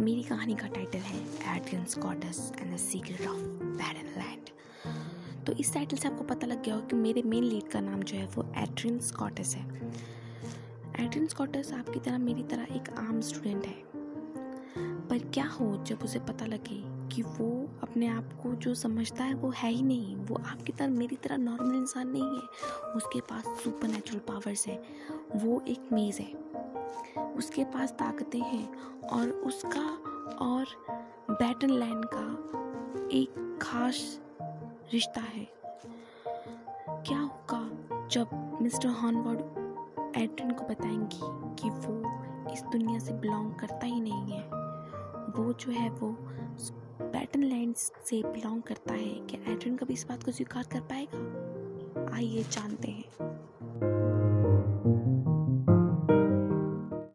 मेरी कहानी का टाइटल है Adrian Scotts and the secret of Badden land तो इस टाइटल से आपको पता लग गया हो कि मेरे मेन लीड का नाम जो है वो एड्रियन स्कॉटस है। एड्रियन स्कॉटस आपकी तरह मेरी तरह एक आम स्टूडेंट है। पर क्या हो जब उसे पता लगे कि वो अपने आप को जो समझता है वो है ही नहीं, वो आपकी तरह मेरी तरह नॉर्मल इंसान नहीं है, उसके पास सुपर नेचुरल पावर्स है, वो एक मेज़ है। उसके पास ताकतें हैं और उसका और बैटन लैंड का एक खास रिश्ता है। क्या होगा जब मिस्टर हॉनवर्ड एड्रिन को बताएँगी कि वो इस दुनिया से बिलोंग करता ही नहीं है? वो जो है वो बैटन लैंड से बिलोंग करता है। क्या एड्रिन कभी इस बात को स्वीकार कर पाएगा? आइए जानते हैं।